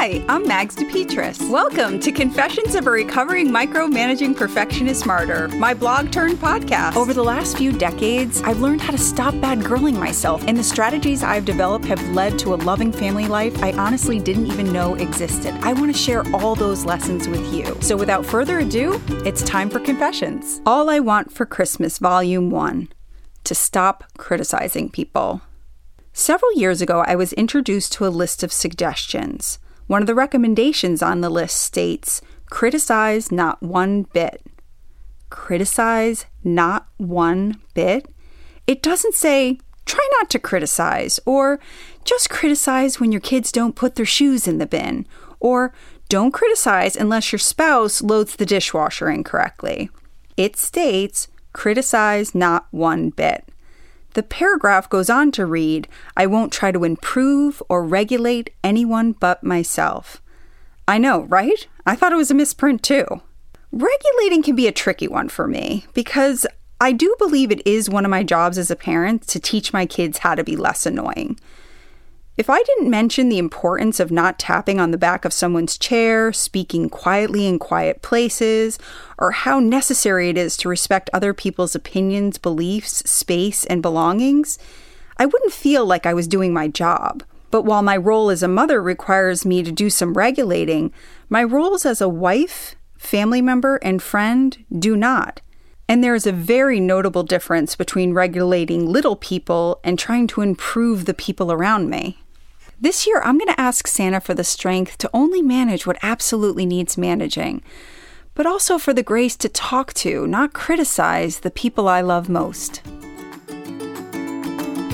Hi, I'm Mags DePetris. Welcome to Confessions of a Recovering Micromanaging Perfectionist Martyr, my blog turned podcast. Over the last few decades, I've learned how to stop bad girling myself, and the strategies I've developed have led to a loving family life I honestly didn't even know existed. I want to share all those lessons with you. So without further ado, it's time for Confessions. All I Want for Christmas, Volume 1 To Stop Criticizing People. Several years ago, I was introduced to a list of suggestions. One of the recommendations on the list states criticize not one bit. Criticize not one bit? It doesn't say try not to criticize, or just criticize when your kids don't put their shoes in the bin, or don't criticize unless your spouse loads the dishwasher incorrectly. It states criticize not one bit. The paragraph goes on to read I won't try to improve or regulate anyone but myself. I know, right? I thought it was a misprint too. Regulating can be a tricky one for me because I do believe it is one of my jobs as a parent to teach my kids how to be less annoying. If I didn't mention the importance of not tapping on the back of someone's chair, speaking quietly in quiet places, or how necessary it is to respect other people's opinions, beliefs, space, and belongings, I wouldn't feel like I was doing my job. But while my role as a mother requires me to do some regulating, my roles as a wife, family member, and friend do not. And there is a very notable difference between regulating little people and trying to improve the people around me. This year, I'm going to ask Santa for the strength to only manage what absolutely needs managing, but also for the grace to talk to, not criticize, the people I love most.